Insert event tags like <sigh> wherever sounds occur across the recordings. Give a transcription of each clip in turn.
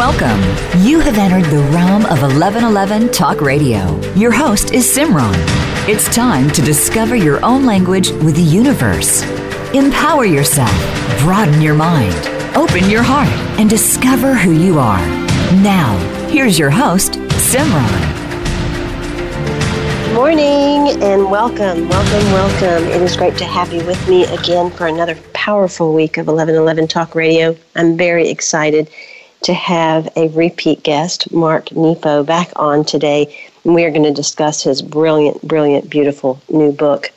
Welcome. You have entered the realm of 1111 Talk Radio. Your host is Simran. It's time to discover your own language with the universe. Empower yourself, broaden your mind, open your heart, and discover who you are. Now, here's your host, Simran. Morning and welcome, welcome, welcome. It is great to have you with me again for another powerful week of 1111 Talk Radio. I'm very excited to have a repeat guest, Mark Nepo, back on today. And we are going to discuss his brilliant, brilliant, beautiful new book.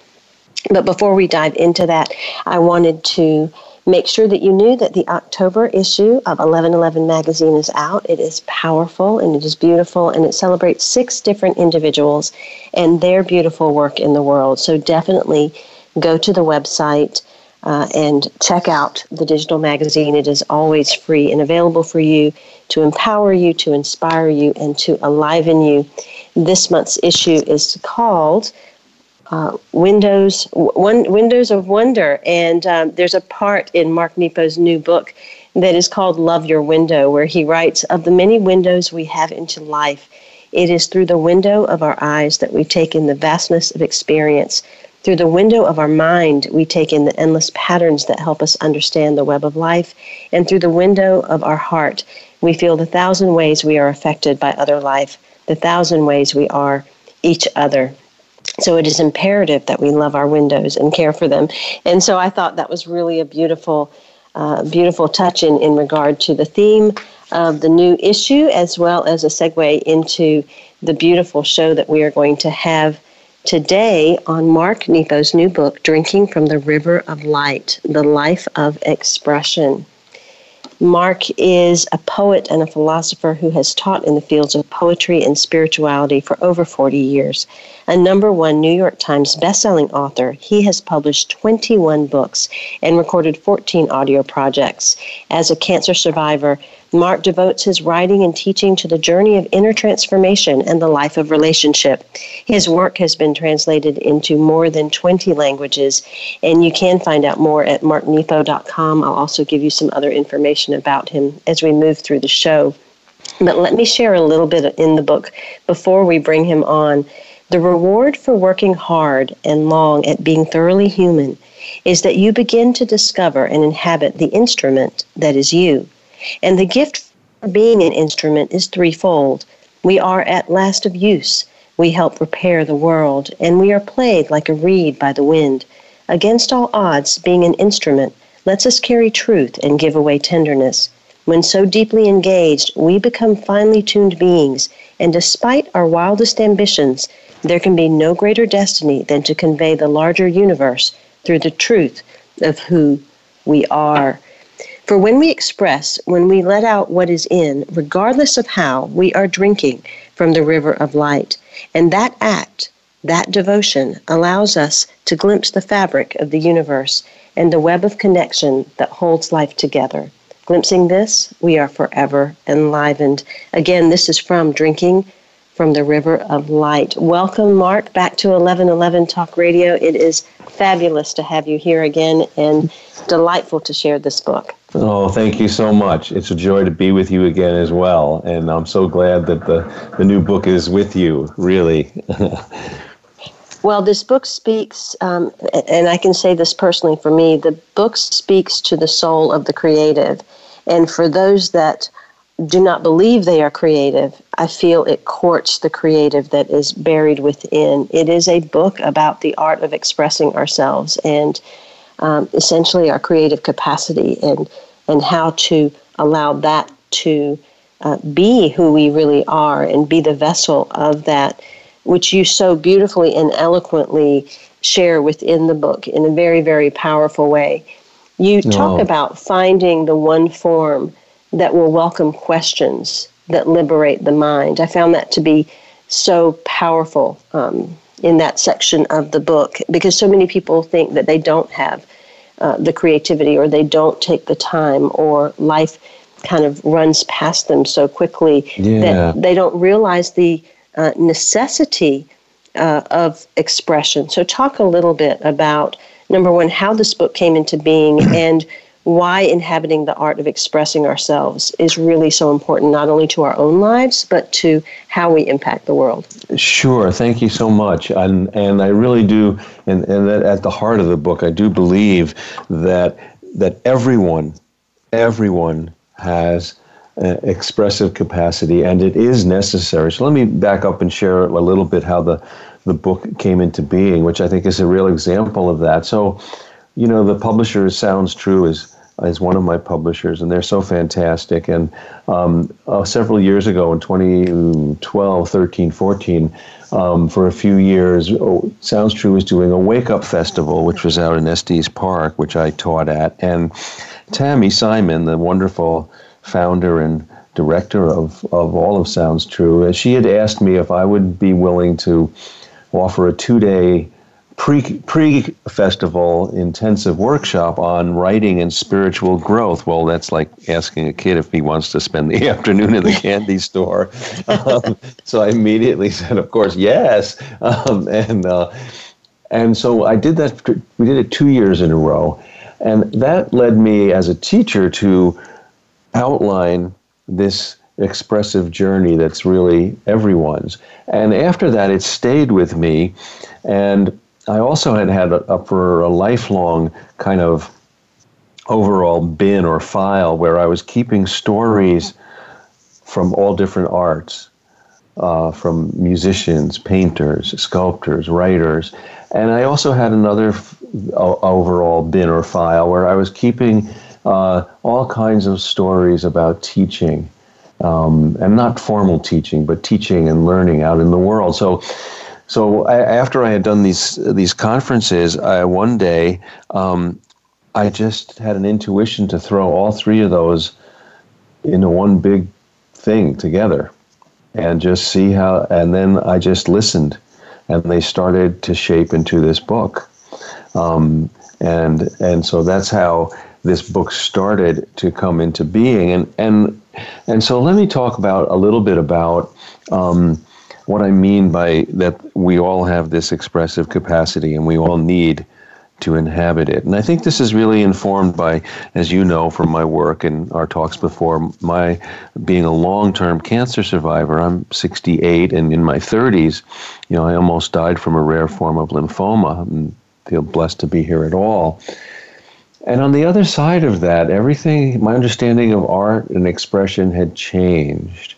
But before we dive into that, I wanted to make sure that you knew that the October issue of 1111 magazine is out. It is powerful and it is beautiful and it celebrates six different individuals and their beautiful work in the world. So definitely go to the website uh, and check out the digital magazine. It is always free and available for you to empower you, to inspire you, and to enliven you. This month's issue is called uh, Windows one, Windows of Wonder, and um, there's a part in Mark Nepo's new book that is called Love Your Window, where he writes of the many windows we have into life. It is through the window of our eyes that we take in the vastness of experience through the window of our mind, we take in the endless patterns that help us understand the web of life. And through the window of our heart, we feel the thousand ways we are affected by other life, the thousand ways we are each other. So it is imperative that we love our windows and care for them. And so I thought that was really a beautiful, uh, beautiful touch in, in regard to the theme of the new issue, as well as a segue into the beautiful show that we are going to have today on Mark Nepo's new book, Drinking from the River of Light The Life of Expression. Mark is a poet and a philosopher who has taught in the fields of poetry and spirituality for over 40 years. A number one New York Times bestselling author, he has published 21 books and recorded 14 audio projects. As a cancer survivor, Mark devotes his writing and teaching to the journey of inner transformation and the life of relationship. His work has been translated into more than 20 languages, and you can find out more at marknepo.com. I'll also give you some other information about him as we move through the show. But let me share a little bit in the book before we bring him on. The reward for working hard and long at being thoroughly human is that you begin to discover and inhabit the instrument that is you. And the gift for being an instrument is threefold. We are at last of use. We help repair the world, and we are played like a reed by the wind. Against all odds, being an instrument lets us carry truth and give away tenderness. When so deeply engaged, we become finely tuned beings, and despite our wildest ambitions, there can be no greater destiny than to convey the larger universe through the truth of who we are. For when we express, when we let out what is in, regardless of how, we are drinking from the river of light. And that act, that devotion, allows us to glimpse the fabric of the universe and the web of connection that holds life together. Glimpsing this, we are forever enlivened. Again, this is from Drinking from the River of Light. Welcome, Mark, back to 1111 Talk Radio. It is fabulous to have you here again and delightful to share this book. Oh, thank you so much. It's a joy to be with you again as well. And I'm so glad that the, the new book is with you, really. <laughs> well, this book speaks, um, and I can say this personally for me the book speaks to the soul of the creative. And for those that do not believe they are creative, I feel it courts the creative that is buried within. It is a book about the art of expressing ourselves and um, essentially our creative capacity and and how to allow that to uh, be who we really are and be the vessel of that, which you so beautifully and eloquently share within the book in a very, very powerful way. You talk about finding the one form that will welcome questions that liberate the mind. I found that to be so powerful um, in that section of the book because so many people think that they don't have uh, the creativity or they don't take the time or life kind of runs past them so quickly yeah. that they don't realize the uh, necessity uh, of expression. So, talk a little bit about number one, how this book came into being, <clears throat> and why inhabiting the art of expressing ourselves is really so important, not only to our own lives, but to how we impact the world. Sure. Thank you so much. And, and I really do, and, and at the heart of the book, I do believe that, that everyone, everyone has uh, expressive capacity, and it is necessary. So let me back up and share a little bit how the, the book came into being, which I think is a real example of that. So, you know, the publisher Sounds True is is one of my publishers, and they're so fantastic. And um, uh, several years ago, in 2012, 13, 14, um, for a few years, oh, Sounds True was doing a Wake Up Festival, which was out in Estes Park, which I taught at. And Tami Simon, the wonderful founder and director of, of all of Sounds True, uh, she had asked me if I would be willing to offer a two day pre pre festival intensive workshop on writing and spiritual growth. Well, that's like asking a kid if he wants to spend the <laughs> afternoon in the candy store. Um, so I immediately said, of course, yes. Um, and uh, and so I did that. We did it two years in a row, and that led me as a teacher to outline this expressive journey that's really everyone's. And after that, it stayed with me, and I also had had a, a, for a lifelong kind of overall bin or file where I was keeping stories from all different arts, uh, from musicians, painters, sculptors, writers, and I also had another f- overall bin or file where I was keeping uh, all kinds of stories about teaching, um, and not formal teaching, but teaching and learning out in the world. So so I, after I had done these these conferences, I, one day um, I just had an intuition to throw all three of those into one big thing together, and just see how. And then I just listened, and they started to shape into this book, um, and and so that's how this book started to come into being. And and and so let me talk about a little bit about. Um, what I mean by that we all have this expressive capacity and we all need to inhabit it. And I think this is really informed by, as you know from my work and our talks before, my being a long term cancer survivor. I'm 68 and in my 30s, you know, I almost died from a rare form of lymphoma and feel blessed to be here at all. And on the other side of that, everything, my understanding of art and expression had changed.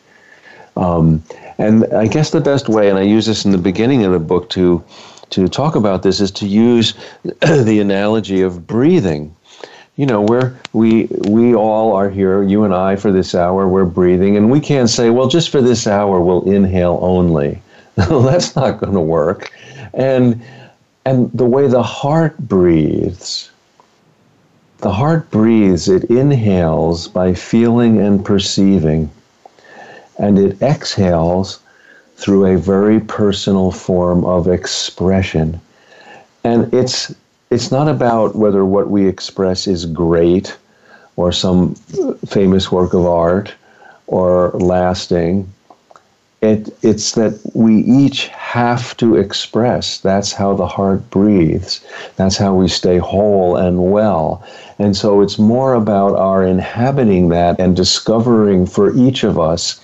Um, and I guess the best way, and I use this in the beginning of the book to to talk about this, is to use <clears throat> the analogy of breathing. You know, where we we all are here, you and I, for this hour, we're breathing, and we can't say, well, just for this hour, we'll inhale only. <laughs> That's not going to work. And and the way the heart breathes, the heart breathes, it inhales by feeling and perceiving and it exhales through a very personal form of expression. And it's it's not about whether what we express is great or some famous work of art or lasting. It, it's that we each have to express. That's how the heart breathes. That's how we stay whole and well. And so it's more about our inhabiting that and discovering for each of us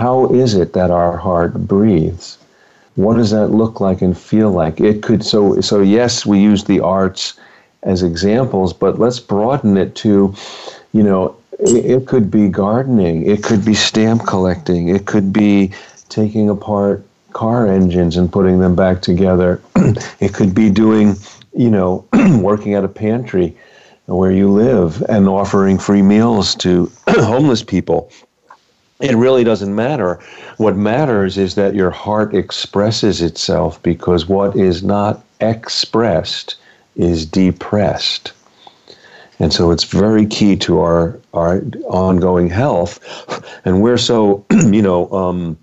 how is it that our heart breathes? What does that look like and feel like? It could so so yes, we use the arts as examples, but let's broaden it to, you know, it, could be gardening, it could be stamp collecting, it could be taking apart car engines and putting them back together. <clears throat> it could be doing, you know, <clears throat> working at a pantry where you live and offering free meals to <clears throat> homeless people it really doesn't matter. What matters is that your heart expresses itself because what is not expressed is depressed. And so it's very key to our, our ongoing health. <laughs> And we're so, <clears throat> you know, um,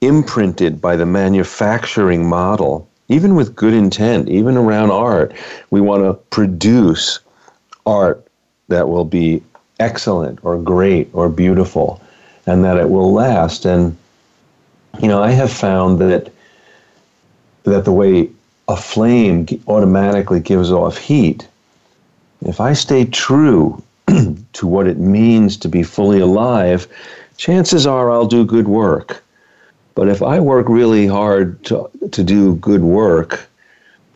imprinted by the manufacturing model, even with good intent, even around art. We want to produce art that will be excellent or great or beautiful and that it will last. And you know, I have found that that the way a flame automatically gives off heat, If I stay true <clears throat> to what it means to be fully alive, chances are I'll do good work. But if I work really hard to, to do good work,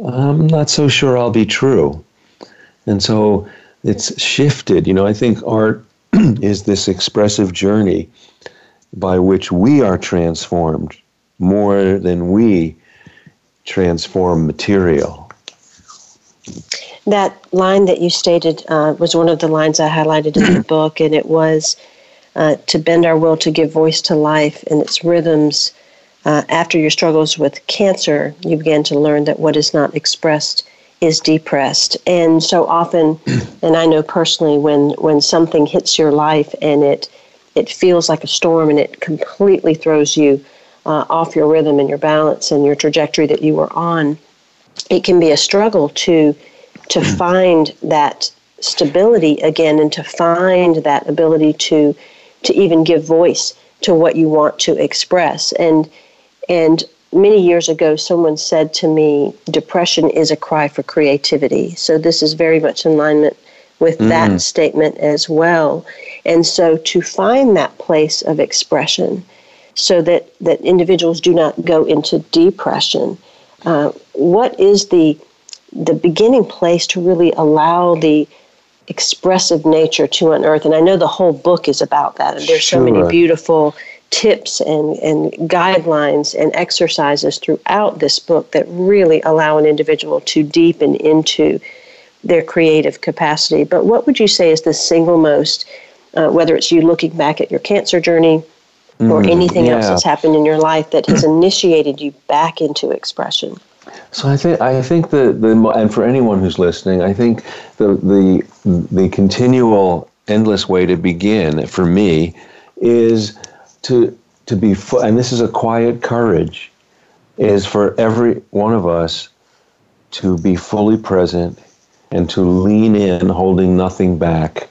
I'm not so sure I'll be true. And so it's shifted. You know, I think art <clears throat> is this expressive journey by which we are transformed more than we transform material. That line that you stated uh, was one of the lines I highlighted in the <clears throat> book, and it was uh, to bend our will to give voice to life and its rhythms. Uh, after your struggles with cancer, you began to learn that what is not expressed is depressed. And so often, <clears throat> and I know personally, when, when something hits your life and it, it feels like a storm and it completely throws you uh, off your rhythm and your balance and your trajectory that you were on, it can be a struggle to to find that stability again and to find that ability to to even give voice to what you want to express and and many years ago someone said to me depression is a cry for creativity so this is very much in alignment with mm. that statement as well and so to find that place of expression so that, that individuals do not go into depression. Uh, what is the, the beginning place to really allow the expressive nature to unearth? And I know the whole book is about that. And there's sure. so many beautiful tips and, and guidelines and exercises throughout this book that really allow an individual to deepen into their creative capacity. But what would you say is the single most, uh, whether it's you looking back at your cancer journey, mm, or anything yeah. else that's happened in your life that has <clears throat> initiated you back into expression? So I think I think the, the and for anyone who's listening, I think the the the continual endless way to begin for me is to to be and this is a quiet courage is for every one of us to be fully present and to lean in holding nothing back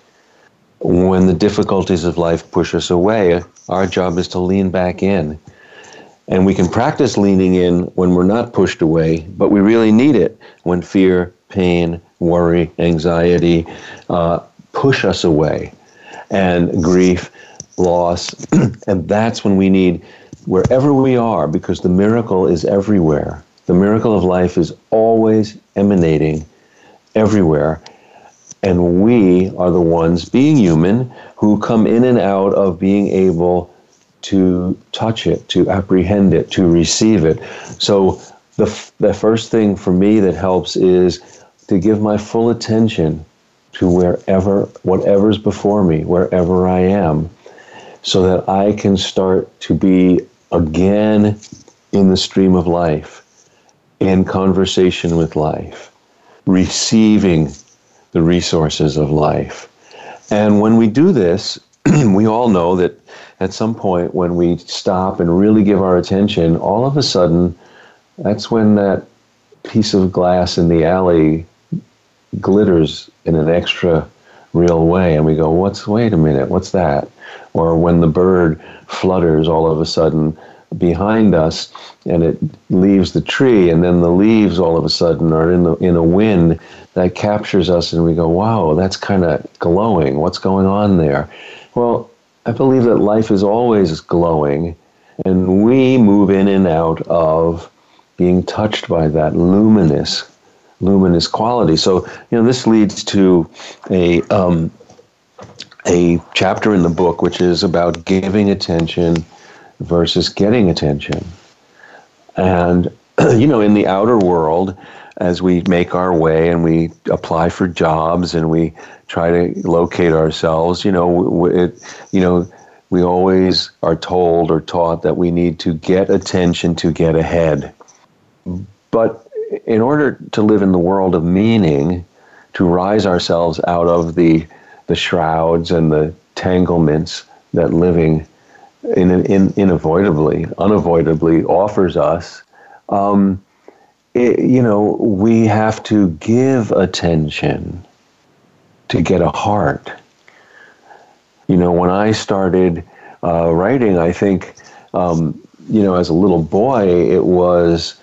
when the difficulties of life push us away, our job is to lean back in. And we can practice leaning in when we're not pushed away, but we really need it when fear, pain, worry, anxiety uh, push us away, and grief, loss. <clears throat> and that's when we need, wherever we are, because the miracle is everywhere. The miracle of life is always emanating everywhere. And we are the ones, being human, who come in and out of being able to touch it, to apprehend it, to receive it. So the, the first thing for me that helps is to give my full attention to wherever, whatever's before me, wherever I am, so that I can start to be again in the stream of life, in conversation with life, receiving the resources of life. And when we do this, <clears throat> we all know that at some point when we stop and really give our attention, all of a sudden, that's when that piece of glass in the alley glitters in an extra real way. And we go, what's, wait a minute, what's that? Or when the bird flutters all of a sudden behind us and it leaves the tree, and then the leaves all of a sudden are in, the, in a wind that captures us and we go, wow, that's kind of glowing. What's going on there? Well, I believe that life is always glowing, and we move in and out of being touched by that luminous, luminous quality. So, you know, this leads to a um, a chapter in the book which is about giving attention versus getting attention, and <clears throat> you know, in the outer world, as we make our way and we apply for jobs and we try to locate ourselves, you know, it, you know, we always are told or taught that we need to get attention to get ahead. But in order to live in the world of meaning, to rise ourselves out of the the shrouds and the tanglements that living in, in, unavoidably, unavoidably offers us, um, it, you know, we have to give attention to get a heart. You know, when I started uh, writing, I think, um, you know, as a little boy, it was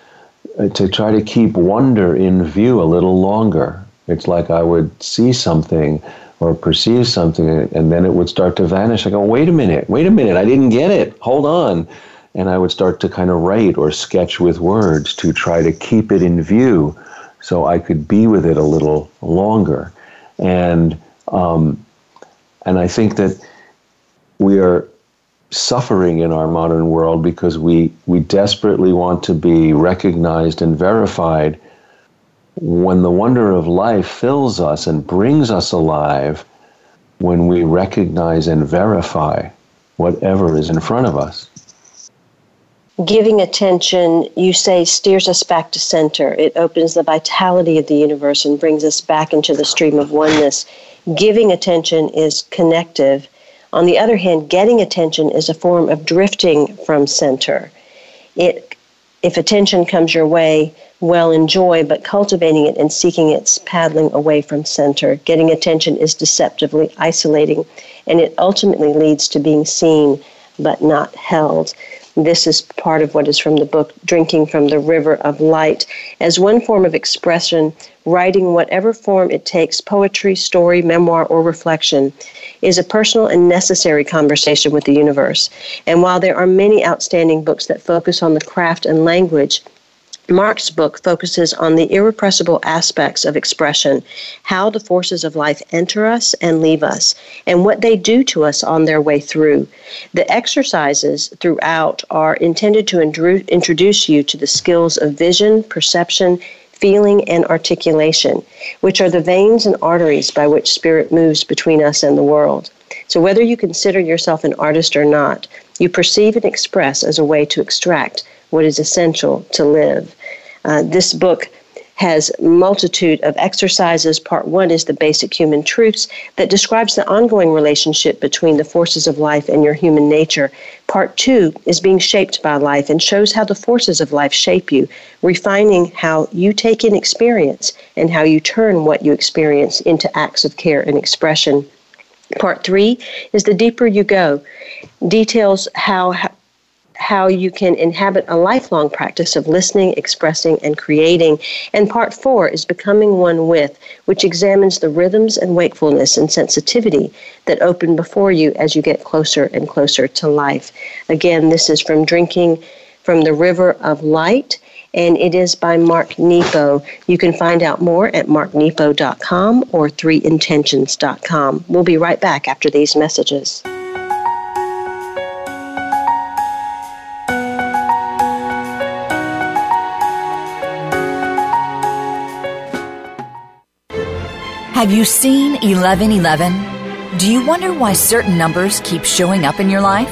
uh, to try to keep wonder in view a little longer. It's like I would see something or perceive something and then it would start to vanish. I go, wait a minute, wait a minute, I didn't get it. Hold on. And I would start to kind of write or sketch with words to try to keep it in view so I could be with it a little longer. And um, and I think that we are suffering in our modern world because we, we desperately want to be recognized and verified when the wonder of life fills us and brings us alive when we recognize and verify whatever is in front of us. Giving attention, you say, steers us back to center. It opens the vitality of the universe and brings us back into the stream of oneness. Giving attention is connective. On the other hand, getting attention is a form of drifting from center. It, if attention comes your way, well, enjoy, but cultivating it and seeking its paddling away from center. Getting attention is deceptively isolating, and it ultimately leads to being seen but not held. This is part of what is from the book Drinking from the River of Light. As one form of expression, writing, whatever form it takes poetry, story, memoir, or reflection is a personal and necessary conversation with the universe. And while there are many outstanding books that focus on the craft and language, Mark's book focuses on the irrepressible aspects of expression, how the forces of life enter us and leave us, and what they do to us on their way through. The exercises throughout are intended to introduce you to the skills of vision, perception, feeling, and articulation, which are the veins and arteries by which spirit moves between us and the world. So, whether you consider yourself an artist or not, you perceive and express as a way to extract what is essential to live. Uh, this book has multitude of exercises. Part one is the basic human truths that describes the ongoing relationship between the forces of life and your human nature. Part two is being shaped by life and shows how the forces of life shape you, refining how you take in experience and how you turn what you experience into acts of care and expression. Part three is the deeper you go, details how how you can inhabit a lifelong practice of listening, expressing, and creating. And part four is becoming one with, which examines the rhythms and wakefulness and sensitivity that open before you as you get closer and closer to life. Again, this is from Drinking from the River of Light. And it is by Mark Nepo. You can find out more at marknepo.com or threeintentions.com. We'll be right back after these messages. Have you seen 1111? Do you wonder why certain numbers keep showing up in your life?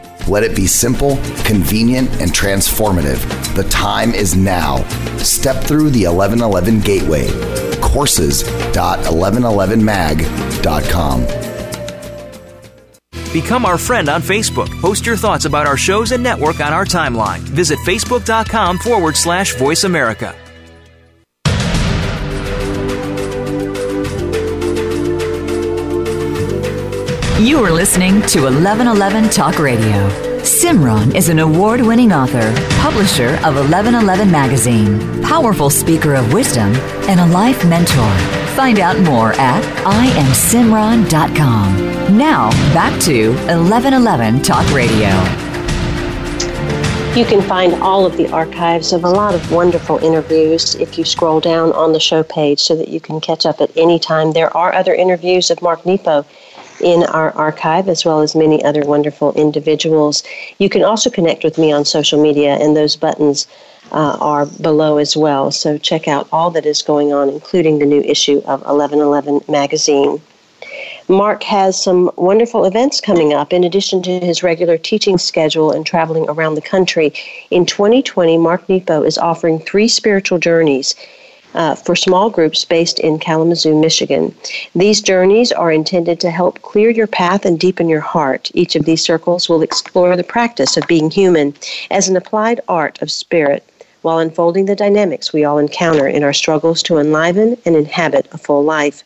Let it be simple, convenient, and transformative. The time is now. Step through the 1111 gateway. Courses.1111mag.com. Become our friend on Facebook. Post your thoughts about our shows and network on our timeline. Visit facebook.com forward slash voice America. You are listening to 1111 Talk Radio. Simran is an award winning author, publisher of 1111 Magazine, powerful speaker of wisdom, and a life mentor. Find out more at imsimran.com. Now, back to 1111 Talk Radio. You can find all of the archives of a lot of wonderful interviews if you scroll down on the show page so that you can catch up at any time. There are other interviews of Mark Nepo in our archive, as well as many other wonderful individuals. You can also connect with me on social media, and those buttons uh, are below as well. So check out all that is going on, including the new issue of 1111 magazine. Mark has some wonderful events coming up in addition to his regular teaching schedule and traveling around the country. In 2020, Mark Nepo is offering three spiritual journeys uh, for small groups based in Kalamazoo, Michigan. These journeys are intended to help clear your path and deepen your heart. Each of these circles will explore the practice of being human as an applied art of spirit while unfolding the dynamics we all encounter in our struggles to enliven and inhabit a full life.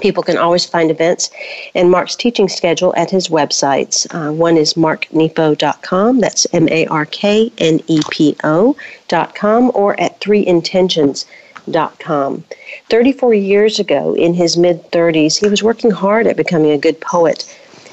People can always find events and Mark's teaching schedule at his websites. Uh, one is marknepo.com, that's M A R K N E P O.com, or at Three Intentions Com. 34 years ago, in his mid 30s, he was working hard at becoming a good poet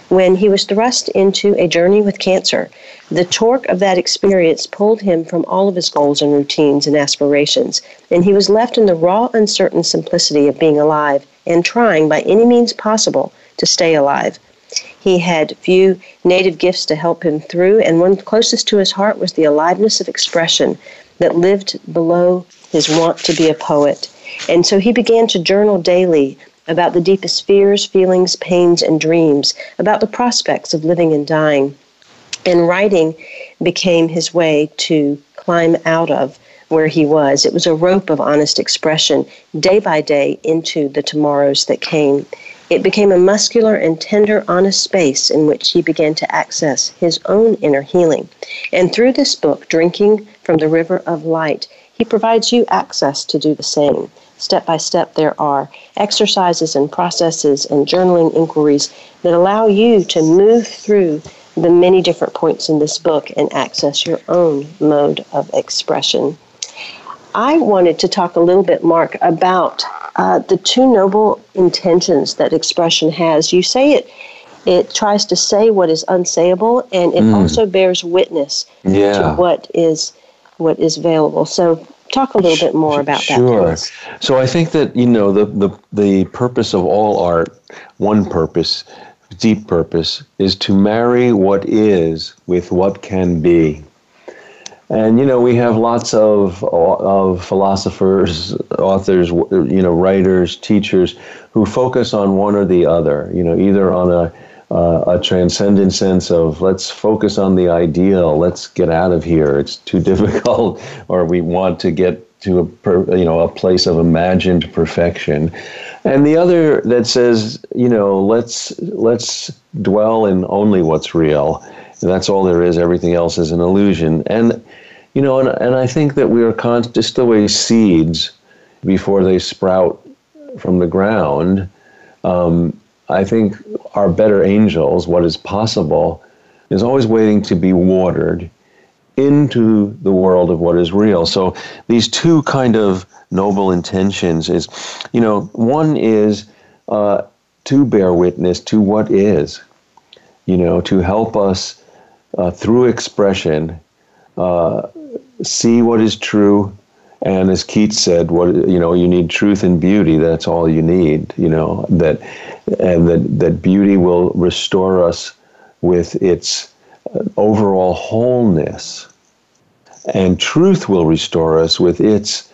when he was thrust into a journey with cancer. The torque of that experience pulled him from all of his goals and routines and aspirations, and he was left in the raw, uncertain simplicity of being alive and trying by any means possible to stay alive. He had few native gifts to help him through, and one closest to his heart was the aliveness of expression that lived below his want to be a poet. And so he began to journal daily about the deepest fears, feelings, pains, and dreams, about the prospects of living and dying. And writing became his way to climb out of where he was. It was a rope of honest expression, day by day, into the tomorrows that came. It became a muscular and tender, honest space in which he began to access his own inner healing. And through this book, Drinking from the River of Light, he provides you access to do the same. Step by step, there are exercises and processes and journaling inquiries that allow you to move through the many different points in this book and access your own mode of expression. I wanted to talk a little bit, Mark, about uh, the two noble intentions that expression has. You say it it tries to say what is unsayable and it mm. also bears witness yeah. to what is what is available. So talk a little bit more about sure. that. Sure. So I think that you know the, the the purpose of all art, one purpose, deep purpose, is to marry what is with what can be. And you know we have lots of of philosophers, authors, you know, writers, teachers who focus on one or the other. You know, either on a uh, a transcendent sense of let's focus on the ideal, let's get out of here, it's too <laughs> difficult, or we want to get to a per, you know a place of imagined perfection, and the other that says you know let's let's dwell in only what's real, that's all there is. Everything else is an illusion, and you know, and, and I think that we are con- just the way seeds before they sprout from the ground. Um, I think our better angels, what is possible, is always waiting to be watered into the world of what is real. So these two kind of noble intentions is, you know, one is uh, to bear witness to what is, you know, to help us uh, through expression uh, see what is true and as Keats said, what you know, you need truth and beauty. That's all you need. You know that, and that that beauty will restore us with its overall wholeness, and truth will restore us with its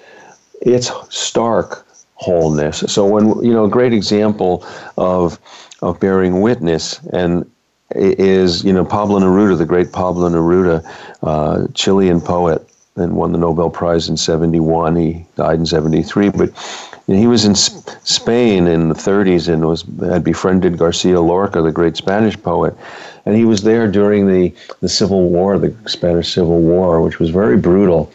its stark wholeness. So when you know, a great example of of bearing witness and is you know Pablo Neruda, the great Pablo Neruda, uh, Chilean poet and won the Nobel Prize in 71. He died in 73. But he was in Spain in the 30s and was had befriended Garcia Lorca, the great Spanish poet, and he was there during the, the Civil War, the Spanish Civil War, which was very brutal.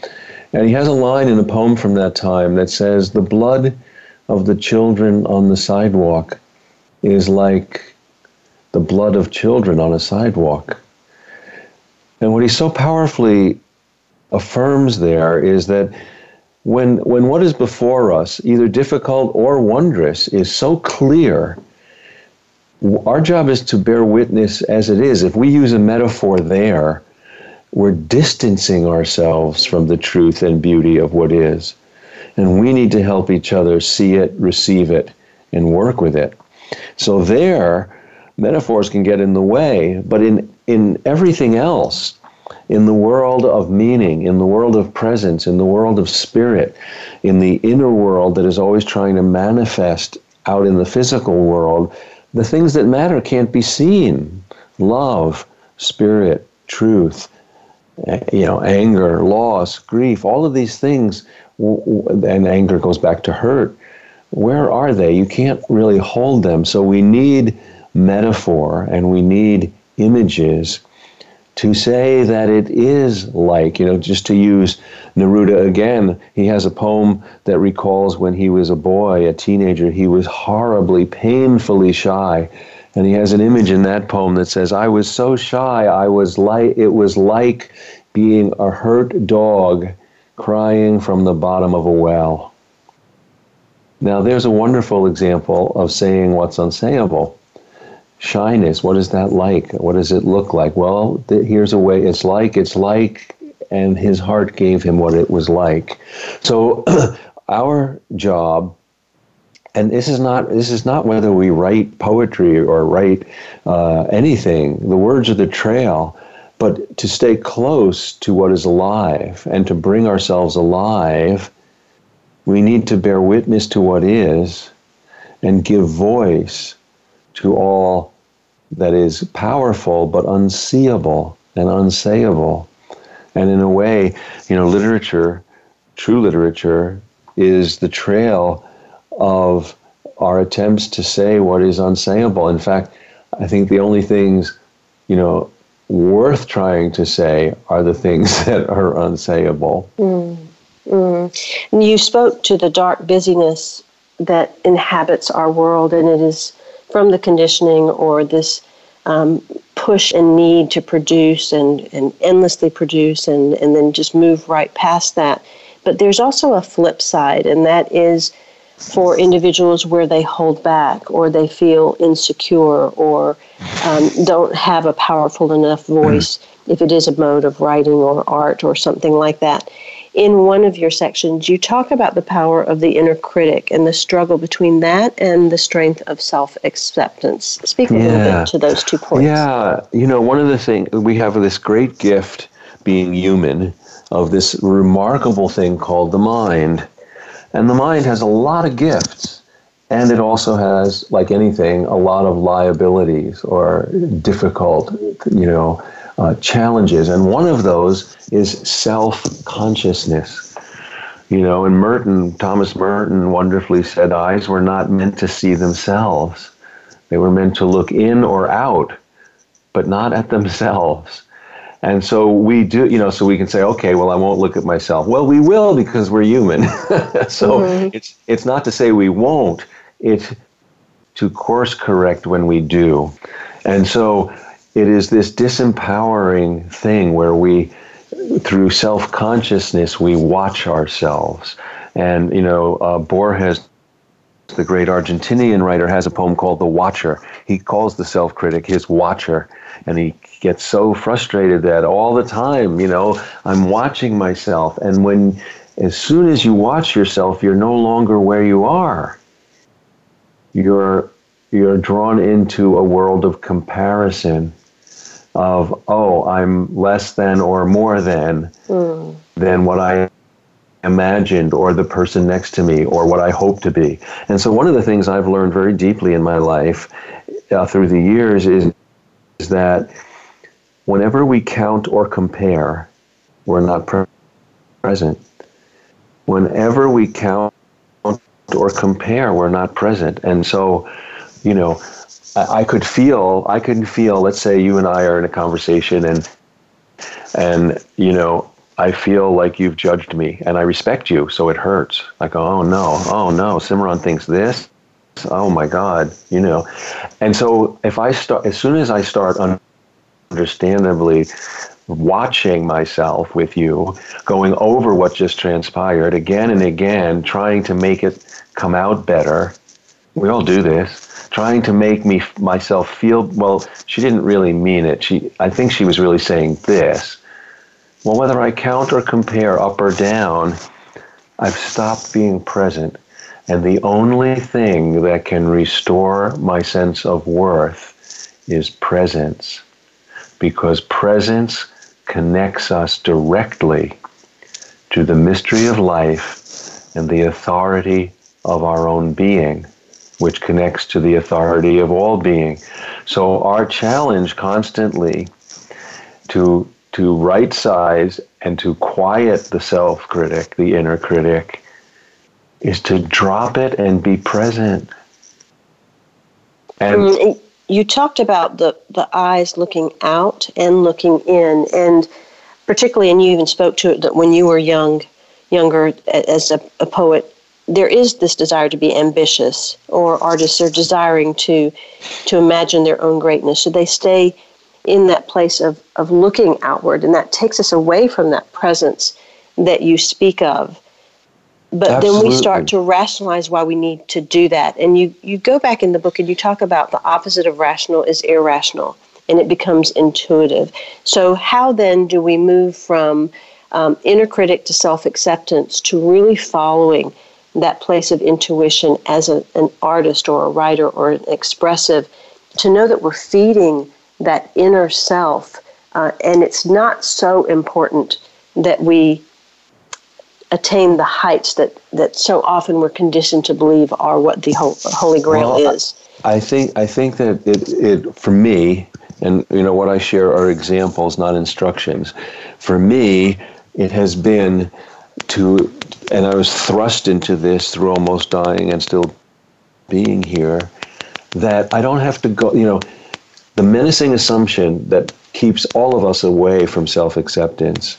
And he has a line in a poem from that time that says, "The blood of the children on the sidewalk is like the blood of children on a sidewalk." And what he so powerfully affirms there is that when, when what is before us, either difficult or wondrous, is so clear, our job is to bear witness as it is. If we use a metaphor there, we're distancing ourselves from the truth and beauty of what is. And we need to help each other see it, receive it, and work with it. So there, metaphors can get in the way, but in, in everything else, in the world of meaning, in the world of presence, in the world of spirit, in the inner world that is always trying to manifest out in the physical world, the things that matter can't be seen. Love, spirit, truth, eh, you know, anger, loss, grief, all of these things, and anger goes back to hurt. Where are they? You can't really hold them. So we need metaphor and we need images to say that it is like, you know, just to use Neruda again, he has a poem that recalls when he was a boy, a teenager, he was horribly, painfully shy. And he has an image in that poem that says, I was so shy, I was like, it was like being a hurt dog crying from the bottom of a well. Now, there's a wonderful example of saying what's unsayable shyness what is that like? What does it look like? Well th- here's a way it's like it's like and his heart gave him what it was like. So <clears throat> our job and this is not this is not whether we write poetry or write uh, anything the words are the trail but to stay close to what is alive and to bring ourselves alive we need to bear witness to what is and give voice to all that is powerful but unseeable and unsayable. And in a way, you know, literature, true literature, is the trail of our attempts to say what is unsayable. In fact, I think the only things, you know, worth trying to say are the things <laughs> that are unsayable. Mm, mm. You spoke to the dark busyness that inhabits our world, and it is from the conditioning or this um, push and need to produce and, and endlessly produce and, and then just move right past that. But there's also a flip side, and that is for individuals where they hold back or they feel insecure or um, don't have a powerful enough voice if it is a mode of writing or art or something like that in one of your sections, you talk about the power of the inner critic and the struggle between that and the strength of self acceptance. Speak a yeah. little bit to those two points. Yeah, you know, one of the things we have this great gift being human of this remarkable thing called the mind. And the mind has a lot of gifts. And it also has, like anything, a lot of liabilities or difficult, you know, uh, challenges, and one of those is self consciousness. You know, and Merton, Thomas Merton wonderfully said, eyes were not meant to see themselves. They were meant to look in or out, but not at themselves. And so we do, you know, so we can say, okay, well, I won't look at myself. Well, we will because we're human. <laughs> so mm-hmm. it's it's not to say we won't. It's to course correct when we do. And so it is this disempowering thing where we, through self consciousness, we watch ourselves. And, you know, uh, Borges, the great Argentinian writer, has a poem called The Watcher. He calls the self critic his watcher. And he gets so frustrated that all the time, you know, I'm watching myself. And when, as soon as you watch yourself, you're no longer where you are. You're you're drawn into a world of comparison of oh i'm less than or more than mm. than what i imagined or the person next to me or what i hope to be and so one of the things i've learned very deeply in my life uh, through the years is, is that whenever we count or compare we're not pre- present whenever we count or compare, we're not present. And so, you know, I, could feel, I could feel, let's say you and I are in a conversation and, and, you know, I feel like you've judged me and I respect you, so it hurts. Go, oh no, oh no, Simran thinks this. Oh my God, you know. And so if I start, as soon as I start understandably watching myself with you, going over what just transpired again and again, trying to make it come out better. We all do this, trying to make me myself feel well. She didn't really mean it. She, I think she was really saying this. Well, whether I count or compare up or down, I've stopped being present. And the only thing that can restore my sense of worth is presence. Because presence connects us directly to the mystery of life and the authority of our own being, which connects to the authority of all being. So our challenge constantly to to right size and to quiet the self critic, the inner critic, is to drop it and be present. And mm, you talked about the, the eyes looking out and looking in, and particularly, and you even spoke to it that when you were young, younger as a, a poet, there is this desire to be ambitious, or artists are desiring to to imagine their own greatness. Should they stay in that place of, of looking outward, and that takes us away from that presence that you speak of. But Absolutely. then we start to rationalize why we need to do that. And you, you go back in the book and you talk about the opposite of rational is irrational, and it becomes intuitive. So, how then do we move from um, inner critic to self acceptance to really following that place of intuition as a, an artist or a writer or an expressive to know that we're feeding that inner self? Uh, and it's not so important that we attain the heights that, that so often we're conditioned to believe are what the Holy Grail well, is. I think I think that it, it for me, and you know what I share are examples, not instructions. For me, it has been to, and I was thrust into this through almost dying and still being here, that I don't have to go. You know, the menacing assumption that keeps all of us away from self acceptance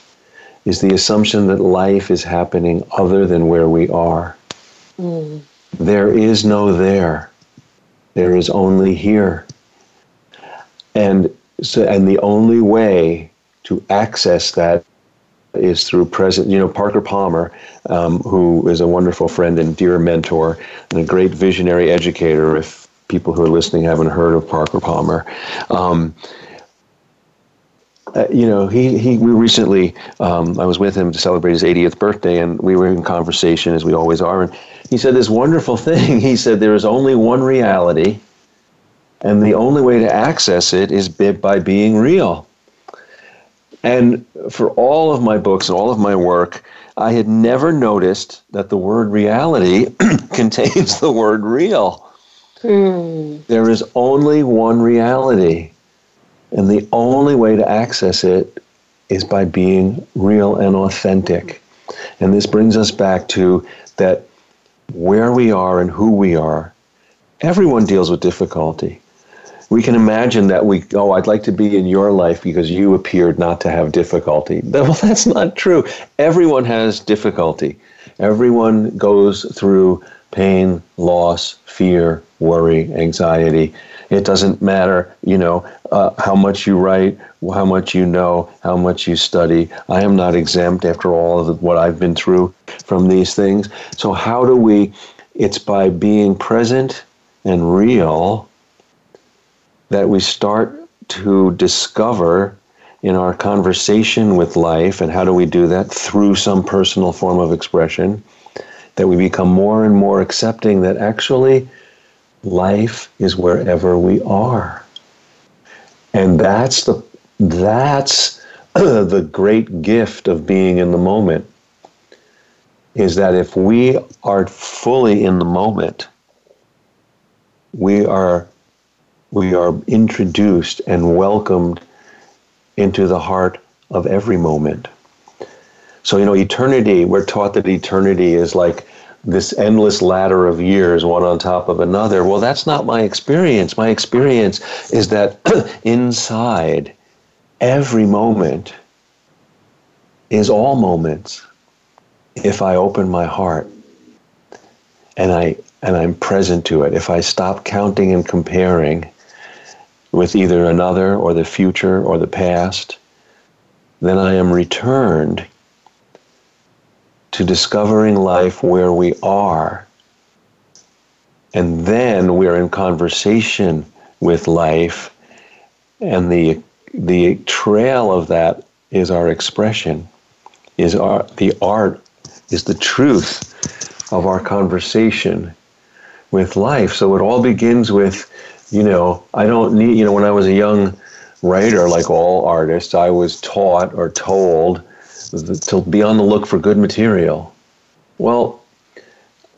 is the assumption that life is happening other than where we are. Mm. There is no there. There is only here. And so and the only way to access that is through present you know Parker Palmer um, who is a wonderful friend and dear mentor and a great visionary educator if people who are listening haven't heard of Parker Palmer um, uh, you know, he, he we recently um, I was with him to celebrate his 80th birthday, and we were in conversation as we always are. And he said this wonderful <laughs> thing. He said there is only one reality, and the only way to access it is by being real. And for all of my books and all of my work, I had never noticed that the word reality <clears throat> contains the word real. Mm. There is only one reality. And the only way to access it is by being real and authentic. And this brings us back to that where we are and who we are. Everyone deals with difficulty. We can imagine that we, oh, I'd like to be in your life because you appeared not to have difficulty. <laughs> Well, that's not true. Everyone has difficulty. Everyone goes through pain, loss, fear, worry, anxiety. It doesn't matter, you know, uh, how much you write, how much you know, how much you study. I am not exempt after all of what I've been through from these things. So, how do we? It's by being present and real that we start to discover in our conversation with life, and how do we do that? Through some personal form of expression, that we become more and more accepting that actually life is wherever we are. And that's the that's <clears throat> the great gift of being in the moment is that if we are fully in the moment, we are we are introduced and welcomed into the heart of every moment. So, you know, eternity, we're taught that eternity is like this endless ladder of years, one on top of another. Well, that's not my experience. My experience is that <clears throat> inside every moment is all moments if I open my heart and I and I'm present to it. If I stop counting and comparing with either another or the future or the past, then I am returned to discovering life where we are. And then we're in conversation with life, and the, the trail of that is our expression, is our, the art, is the truth of our conversation with life. So it all begins with, you know, I don't need, you know, when I was a young writer, like all artists, I was taught or told to be on the look for good material. Well,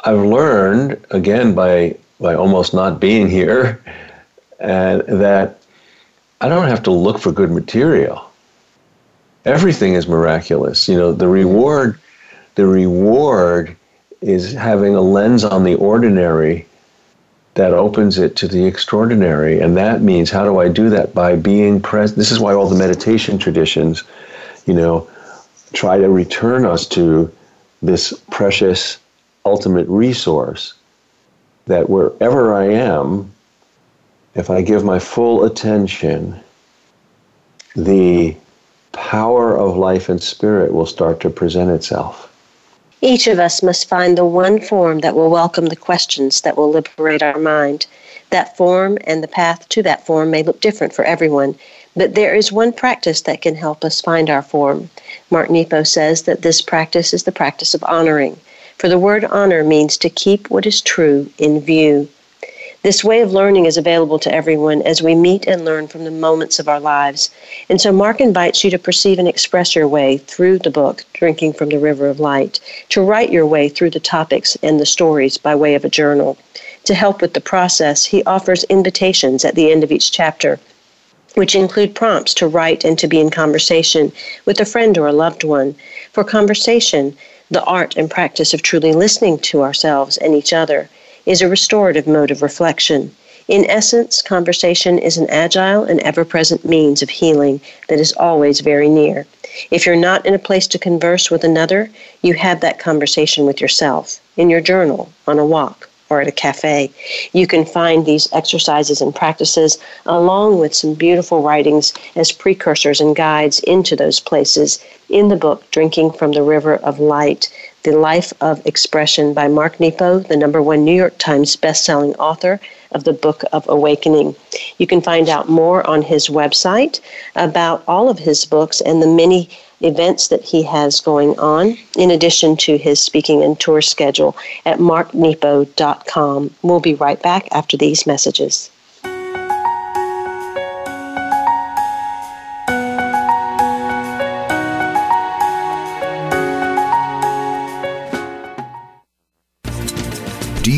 I've learned again by by almost not being here, <laughs> and that I don't have to look for good material. Everything is miraculous. You know, the reward, the reward is having a lens on the ordinary that opens it to the extraordinary. And that means how do I do that? By being present. This is why all the meditation traditions, you know, try to return us to this precious ultimate resource that wherever I am, if I give my full attention, the power of life and spirit will start to present itself. Each of us must find the one form that will welcome the questions that will liberate our mind. That form and the path to that form may look different for everyone, but there is one practice that can help us find our form. Mark Nepo says that this practice is the practice of honoring, for the word honor means to keep what is true in view. This way of learning is available to everyone as we meet and learn from the moments of our lives. And so Mark invites you to perceive and express your way through the book, Drinking from the River of Light, to write your way through the topics and the stories by way of a journal. To help with the process, he offers invitations at the end of each chapter which include prompts to write and to be in conversation with a friend or a loved one. For conversation, the art and practice of truly listening to ourselves and each other is a restorative mode of reflection. In essence, conversation is an agile and ever present means of healing that is always very near. If you're not in a place to converse with another, you have that conversation with yourself, in your journal, on a walk, or at a cafe. You can find these exercises and practices along with some beautiful writings as precursors and guides into those places in the book Drinking from the River of Light the Life of Expression by Mark Nepo, the number one New York Times bestselling author of the Book of Awakening. You can find out more on his website about all of his books and the many events that he has going on, in addition to his speaking and tour schedule at marknepo.com. We'll be right back after these messages.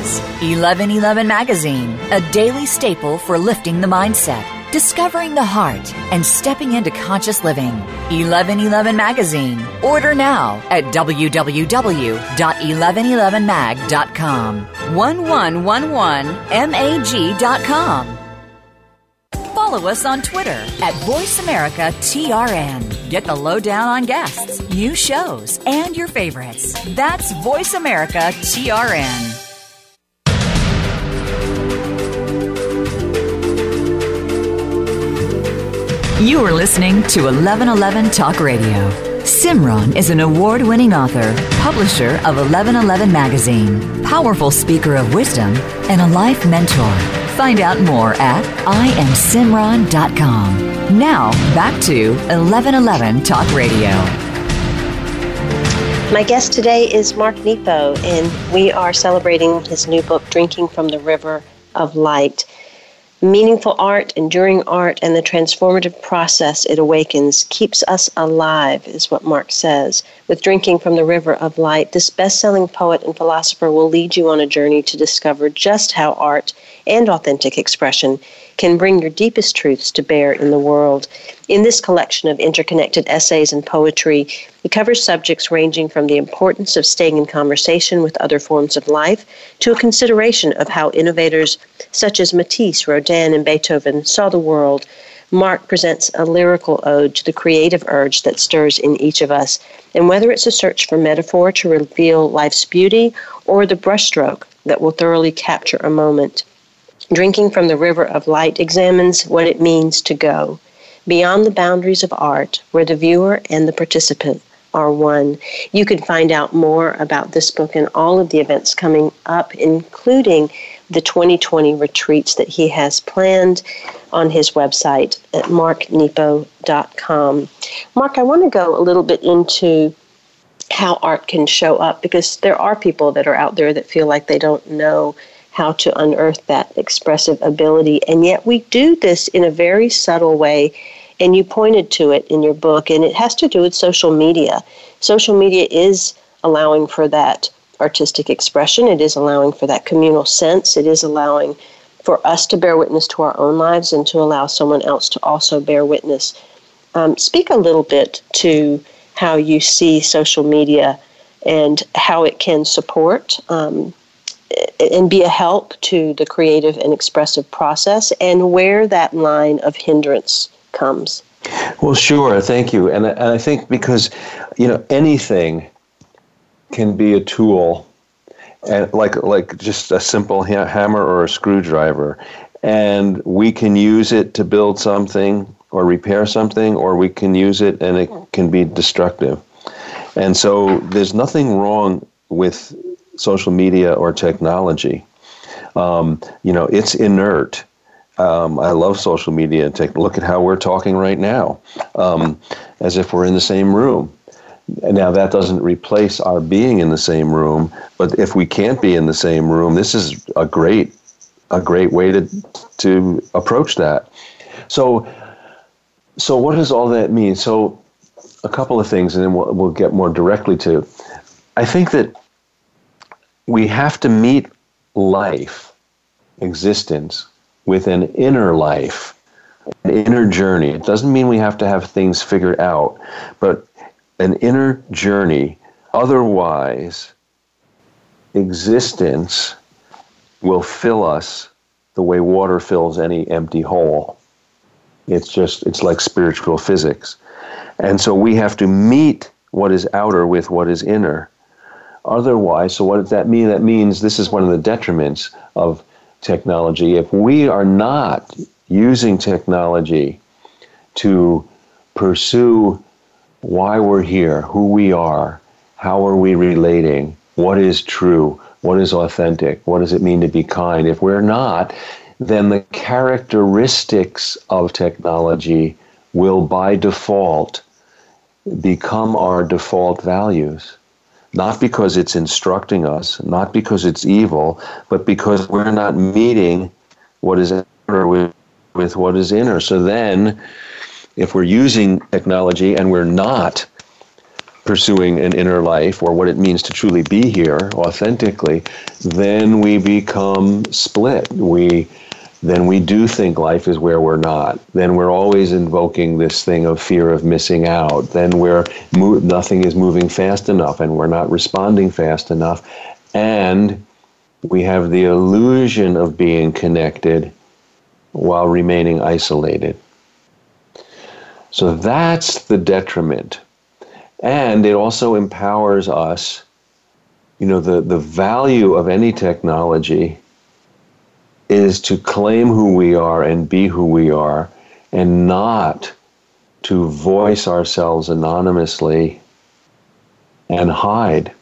1111 Magazine, a daily staple for lifting the mindset, discovering the heart, and stepping into conscious living. 1111 Magazine. Order now at www.1111mag.com. 1111mag.com. Follow us on Twitter at VoiceAmericaTRN. Get the lowdown on guests, new shows, and your favorites. That's VoiceAmericaTRN. You are listening to 1111 Talk Radio. Simran is an award winning author, publisher of 1111 Magazine, powerful speaker of wisdom, and a life mentor. Find out more at IamSimran.com. Now, back to 1111 Talk Radio. My guest today is Mark Nepo, and we are celebrating his new book, Drinking from the River of Light. Meaningful art, enduring art, and the transformative process it awakens keeps us alive, is what Mark says. With Drinking from the River of Light, this best selling poet and philosopher will lead you on a journey to discover just how art and authentic expression can bring your deepest truths to bear in the world. In this collection of interconnected essays and poetry, he covers subjects ranging from the importance of staying in conversation with other forms of life to a consideration of how innovators such as Matisse, Rodin, and Beethoven saw the world. Mark presents a lyrical ode to the creative urge that stirs in each of us, and whether it's a search for metaphor to reveal life's beauty or the brushstroke that will thoroughly capture a moment. Drinking from the River of Light examines what it means to go beyond the boundaries of art, where the viewer and the participant are one. You can find out more about this book and all of the events coming up, including the 2020 retreats that he has planned on his website at marknepo.com. Mark, I want to go a little bit into how art can show up because there are people that are out there that feel like they don't know how to unearth that expressive ability. And yet we do this in a very subtle way. And you pointed to it in your book, and it has to do with social media. Social media is allowing for that artistic expression, it is allowing for that communal sense, it is allowing for us to bear witness to our own lives and to allow someone else to also bear witness. Um, speak a little bit to how you see social media and how it can support um, and be a help to the creative and expressive process and where that line of hindrance comes. Well, sure. Thank you. And, and I think because, you know, anything can be a tool and like like just a simple ha- hammer or a screwdriver and we can use it to build something or repair something or we can use it and it can be destructive and so there's nothing wrong with social media or technology. Um, you know, it's inert. Um, I love social media. And take look at how we're talking right now, um, as if we're in the same room. Now that doesn't replace our being in the same room, but if we can't be in the same room, this is a great, a great way to to approach that. So, so what does all that mean? So, a couple of things, and then we'll, we'll get more directly to. I think that we have to meet life, existence, with an inner life, an inner journey. It doesn't mean we have to have things figured out, but an inner journey. Otherwise, existence will fill us the way water fills any empty hole. It's just, it's like spiritual physics. And so we have to meet what is outer with what is inner. Otherwise, so what does that mean? That means this is one of the detriments of technology. If we are not using technology to pursue why we're here, who we are, how are we relating, what is true, What is authentic? What does it mean to be kind? If we're not, then the characteristics of technology will by default become our default values. Not because it's instructing us, not because it's evil, but because we're not meeting what is outer with, with what is inner. So then, if we're using technology and we're not pursuing an inner life or what it means to truly be here authentically, then we become split. We then we do think life is where we're not. Then we're always invoking this thing of fear of missing out. Then we're mo- nothing is moving fast enough, and we're not responding fast enough, and we have the illusion of being connected while remaining isolated. So that's the detriment. And it also empowers us. You know, the, the value of any technology is to claim who we are and be who we are and not to voice ourselves anonymously and hide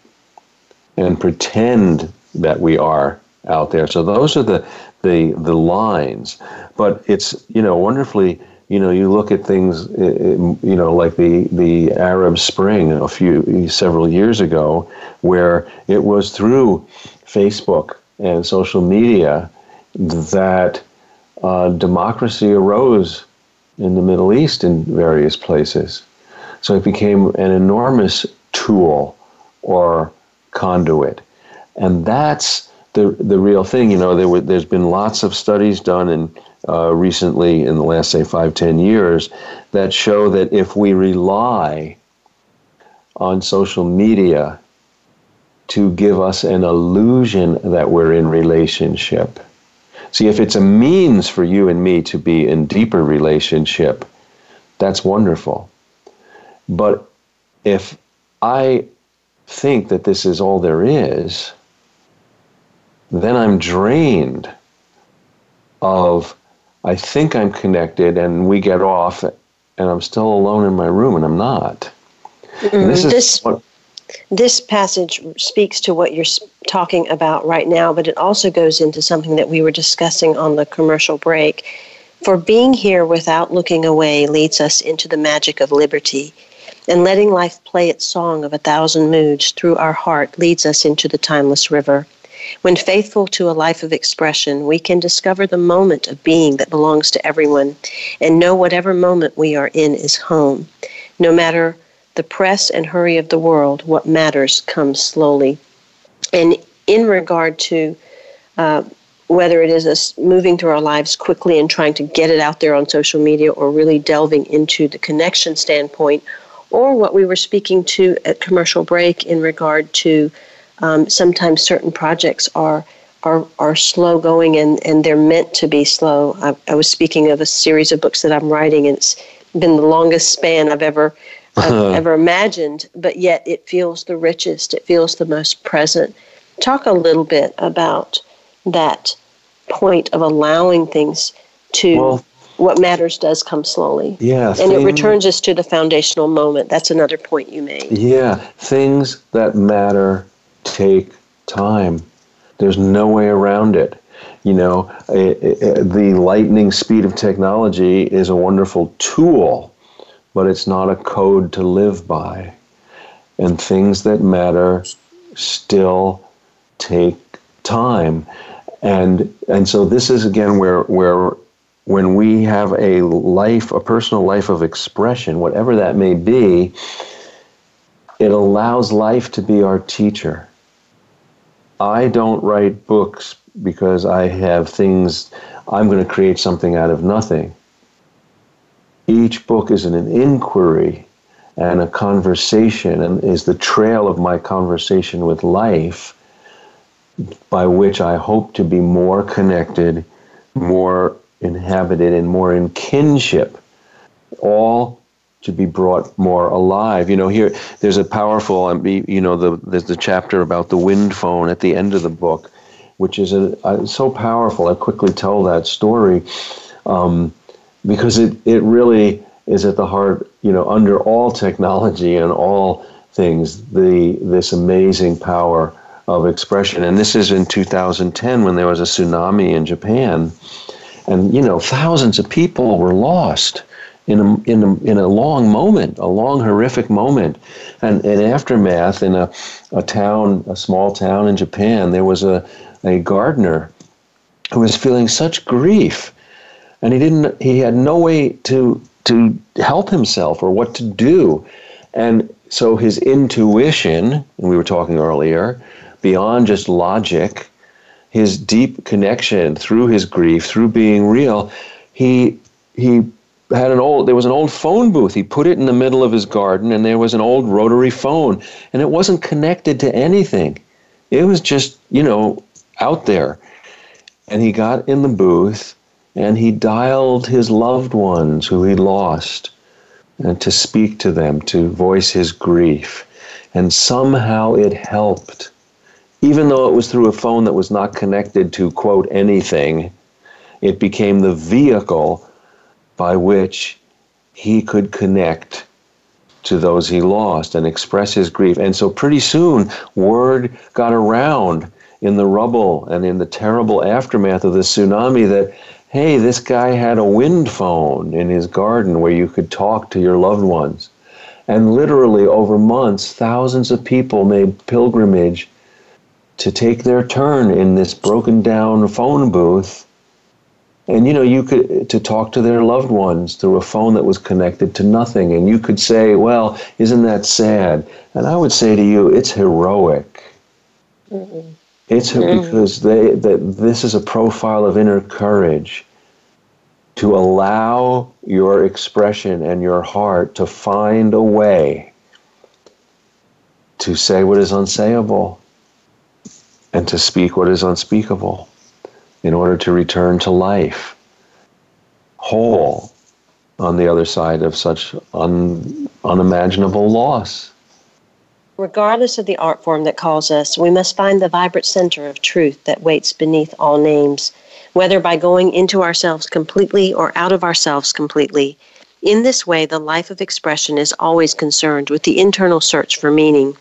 and pretend that we are out there. So those are the the the lines. But it's you know wonderfully you know you look at things you know like the the Arab Spring a few several years ago where it was through Facebook and social media that uh, democracy arose in the Middle East in various places. So it became an enormous tool or conduit. And that's the, the real thing. You know, there were, there's been lots of studies done in, uh, recently in the last, say, five, ten years that show that if we rely on social media to give us an illusion that we're in relationship, See, if it's a means for you and me to be in deeper relationship, that's wonderful. But if I think that this is all there is, then I'm drained of, I think I'm connected, and we get off, and I'm still alone in my room, and I'm not. Mm, this is this, what, this passage speaks to what you're talking about right now, but it also goes into something that we were discussing on the commercial break. For being here without looking away leads us into the magic of liberty, and letting life play its song of a thousand moods through our heart leads us into the timeless river. When faithful to a life of expression, we can discover the moment of being that belongs to everyone and know whatever moment we are in is home. No matter the press and hurry of the world, what matters comes slowly. And in regard to uh, whether it is us moving through our lives quickly and trying to get it out there on social media or really delving into the connection standpoint, or what we were speaking to at commercial break in regard to um, sometimes certain projects are are, are slow going and, and they're meant to be slow. I, I was speaking of a series of books that I'm writing, and it's been the longest span I've ever I've <laughs> ever imagined, but yet it feels the richest, it feels the most present. Talk a little bit about that point of allowing things to well, what matters does come slowly. Yeah. And thing, it returns us to the foundational moment. That's another point you made. Yeah. Things that matter take time. There's no way around it. You know, it, it, the lightning speed of technology is a wonderful tool but it's not a code to live by. And things that matter still take time. And and so this is again where where when we have a life, a personal life of expression, whatever that may be, it allows life to be our teacher. I don't write books because I have things, I'm going to create something out of nothing. Each book is an inquiry and a conversation, and is the trail of my conversation with life by which I hope to be more connected, more inhabited, and more in kinship, all to be brought more alive. You know, here there's a powerful, um, you know, the there's the chapter about the wind phone at the end of the book, which is a, a so powerful. I quickly tell that story. Um, because it, it really is at the heart, you know, under all technology and all things, the this amazing power of expression. And this is in 2010 when there was a tsunami in Japan. And, you know, thousands of people were lost in a, in a, in a long moment, a long horrific moment. And in aftermath, in a, a town, a small town in Japan, there was a, a gardener who was feeling such grief. And he didn't, he had no way to, to help himself or what to do. And so his intuition, and we were talking earlier, beyond just logic, his deep connection through his grief, through being real, he he had an old there was an old phone booth. He put it in the middle of his garden and there was an old rotary phone. And it wasn't connected to anything. It was just you know out there. And he got in the booth and he dialed his loved ones who he lost and to speak to them to voice his grief and somehow it helped even though it was through a phone that was not connected to quote anything it became the vehicle by which he could connect to those he lost and express his grief. And so pretty soon, word got around in the rubble and in the terrible aftermath of the tsunami that, hey, this guy had a wind phone in his garden where you could talk to your loved ones. And literally, over months, thousands of people made pilgrimage to take their turn in this broken down phone booth and you know you could to talk to their loved ones through a phone that was connected to nothing and you could say well isn't that sad and i would say to you it's heroic mm-hmm. It's mm-hmm. because they that this is a profile of inner courage to allow your expression and your heart to find a way to say what is unsayable and to speak what is unspeakable in order to return to life whole on the other side of such un, unimaginable loss. Regardless of the art form that calls us, we must find the vibrant center of truth that waits beneath all names, whether by going into ourselves completely or out of ourselves completely. In this way, the life of expression is always concerned with the internal search for meaning.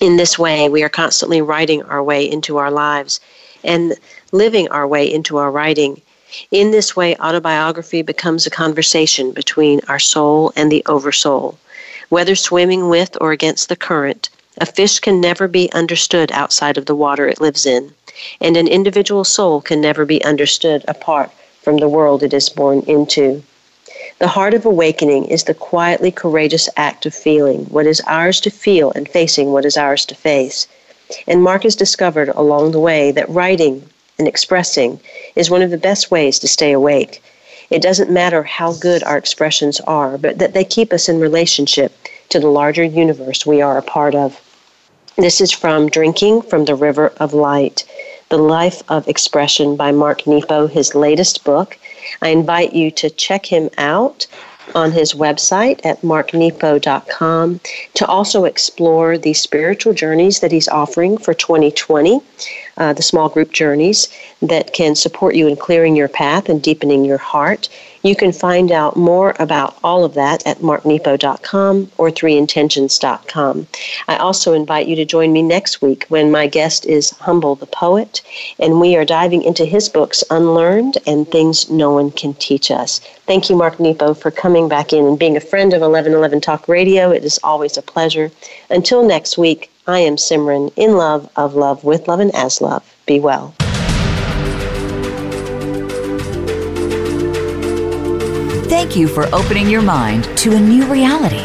In this way, we are constantly writing our way into our lives and living our way into our writing. In this way, autobiography becomes a conversation between our soul and the oversoul. Whether swimming with or against the current, a fish can never be understood outside of the water it lives in, and an individual soul can never be understood apart from the world it is born into. The heart of awakening is the quietly courageous act of feeling what is ours to feel and facing what is ours to face. And Mark has discovered along the way that writing and expressing is one of the best ways to stay awake. It doesn't matter how good our expressions are, but that they keep us in relationship to the larger universe we are a part of. This is from Drinking from the River of Light, The Life of Expression by Mark Nepo, his latest book. I invite you to check him out on his website at marknepo.com to also explore the spiritual journeys that he's offering for 2020, uh, the small group journeys that can support you in clearing your path and deepening your heart. You can find out more about all of that at marknepo.com or threeintentions.com. I also invite you to join me next week when my guest is Humble the Poet, and we are diving into his books, Unlearned and Things No One Can Teach Us. Thank you, Mark Nepo, for coming back in and being a friend of 1111 Talk Radio. It is always a pleasure. Until next week, I am Simran, in love, of love, with love, and as love. Be well. Thank you for opening your mind to a new reality,